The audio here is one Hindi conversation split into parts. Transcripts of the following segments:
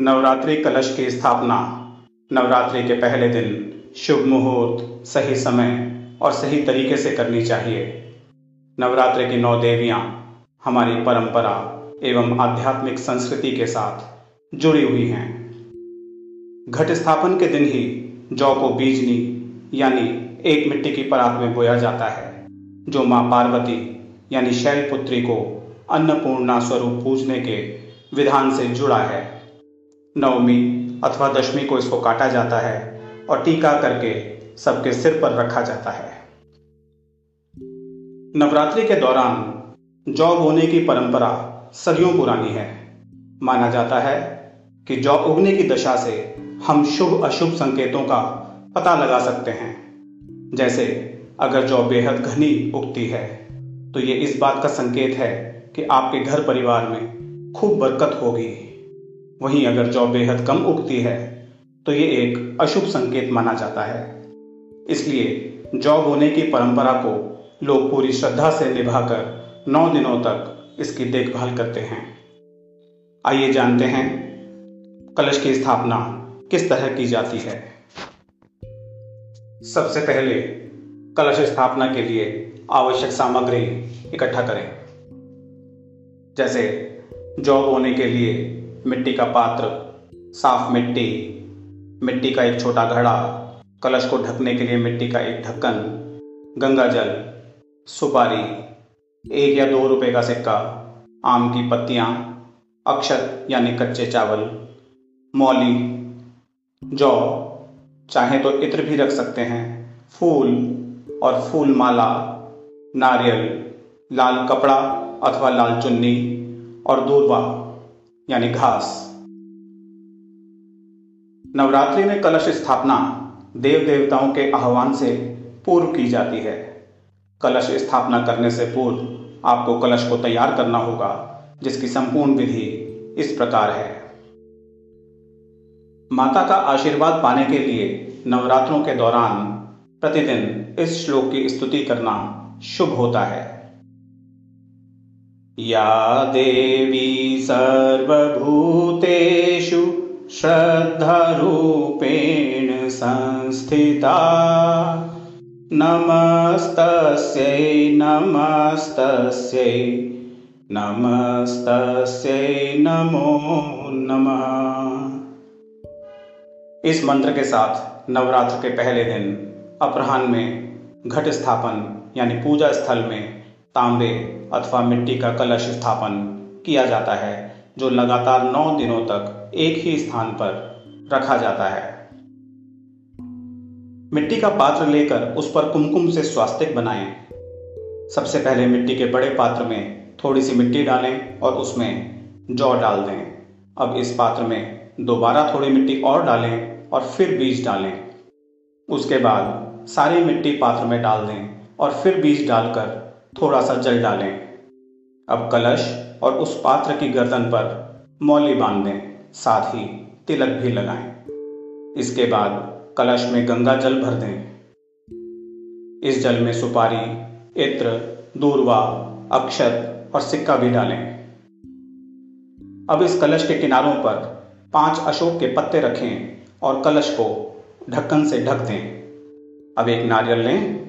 नवरात्रि कलश की स्थापना। नवरात्रि के पहले दिन शुभ मुहूर्त, सही समय और सही तरीके से करनी चाहिए। नवरात्रि की नौ देवियाँ हमारी परंपरा एवं आध्यात्मिक संस्कृति के साथ जुड़ी हुई हैं। घट स्थापन के दिन ही जौ को बीजनी, यानी एक मिट्टी की परात में बोया जाता है, जो माँ पार्वती, यानी शैलपुत्री को अन्नपूर्णा स्वरूप पूजने के विधान से जुड़ा है। नवमी अथवा दशमी को इसको काटा जाता है और टीका करके सबके सिर पर रखा जाता है। नवरात्रि के दौरान जौ बोने की परंपरा सदियों पुरानी है। माना जाता है कि जौ उगने की दशा से हम शुभ अशुभ संकेतों का पता लगा सकते हैं। जैसे अगर जौ बेहद घनी उगती है तो ये इस बात का संकेत है कि आपके घर परिवार में खूब बरकत होगी। वहीं अगर जौ बेहद कम उगती है तो ये एक अशुभ संकेत माना जाता है। इसलिए जौ बोने की परंपरा को लोग पूरी श्रद्धा से निभाकर नौ दिनों तक इसकी देखभाल करते हैं। आइए जानते हैं, कलश की स्थापना किस तरह की जाती है। सबसे पहले कलश स्थापना के लिए आवश्यक सामग्री इकट्ठा करें। जैसे जौ बोने के लिए मिट्टी का पात्र, साफ़ मिट्टी मिट्टी का एक छोटा घड़ा, कलश को ढकने के लिए मिट्टी का एक ढक्कन, गंगा जल, सुपारी, एक या दो रुपए का सिक्का, आम की पत्तियाँ, अक्षत यानी कच्चे चावल, मौली, जौ, चाहे तो इत्र भी रख सकते हैं, फूल और फूल माला नारियल, लाल कपड़ा अथवा लाल चुन्नी और दूरवा। यानी घास। नवरात्रि में कलश स्थापना देव देवताओं के आह्वान से पूर्व की जाती है। कलश स्थापना करने से पूर्व आपको कलश को तैयार करना होगा, जिसकी संपूर्ण विधि इस प्रकार है। माता का आशीर्वाद पाने के लिए नवरात्रों के दौरान प्रतिदिन इस श्लोक की स्तुति करना शुभ होता है। या देवी सर्वभूतेषु श्रद्धारूपेण संस्थिता। नमस्तस्यै नमस्तस्यै नमस्तस्यै नमो नमः। इस मंत्र के साथ नवरात्र के पहले दिन अपराह्न में घट स्थापन, यानी पूजा स्थल में तांबे अथवा मिट्टी का कलश स्थापन किया जाता है, जो लगातार नौ दिनों तक एक ही स्थान पर रखा जाता है। मिट्टी का पात्र लेकर उस पर कुमकुम से स्वास्तिक बनाएँ। सबसे पहले मिट्टी के बड़े पात्र में थोड़ी सी मिट्टी डालें और उसमें जौ डाल दें। अब इस पात्र में दोबारा थोड़ी मिट्टी और डालें और फिर बीज डालें। उसके बाद सारी मिट्टी पात्र में डाल दें और फिर बीज डालकर थोड़ा सा जल डालें। अब कलश और उस पात्र की गर्दन पर मौली बाँध दें साथ ही तिलक भी लगाएँ। इसके बाद कलश में गंगा जल भर दें। इस जल में सुपारी, इत्र, दूरवा, अक्षत और सिक्का भी डालें। अब इस कलश के किनारों पर पाँच अशोक के पत्ते रखें और कलश को ढक्कन से ढक दें। अब एक नारियल लें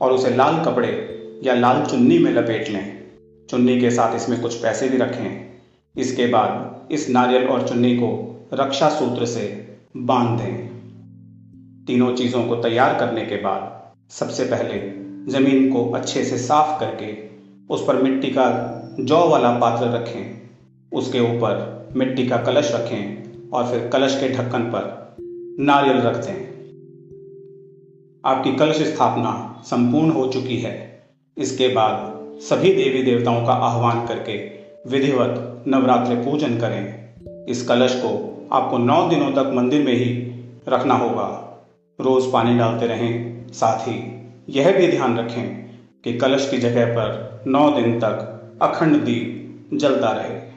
और उसे लाल कपड़े या लाल चुन्नी में लपेट लें। चुन्नी के साथ इसमें कुछ पैसे भी रखें। इसके बाद इस नारियल और चुन्नी को रक्षा सूत्र से बाँध दें। तीनों चीज़ों को तैयार करने के बाद सबसे पहले ज़मीन को अच्छे से साफ़ करके उस पर मिट्टी का जौ वाला पात्र रखें। उसके ऊपर मिट्टी का कलश रखें और फिर कलश के ढक्कन पर नारियल रख दें। आपकी कलश स्थापना संपूर्ण हो चुकी है। इसके बाद सभी देवी देवताओं का आह्वान करके विधिवत नवरात्रि पूजन करें। इस कलश को आपको नौ दिनों तक मंदिर में ही रखना होगा। रोज पानी डालते रहें। साथ ही यह भी ध्यान रखें कि कलश की जगह पर नौ दिन तक अखंड दीप जलता रहे।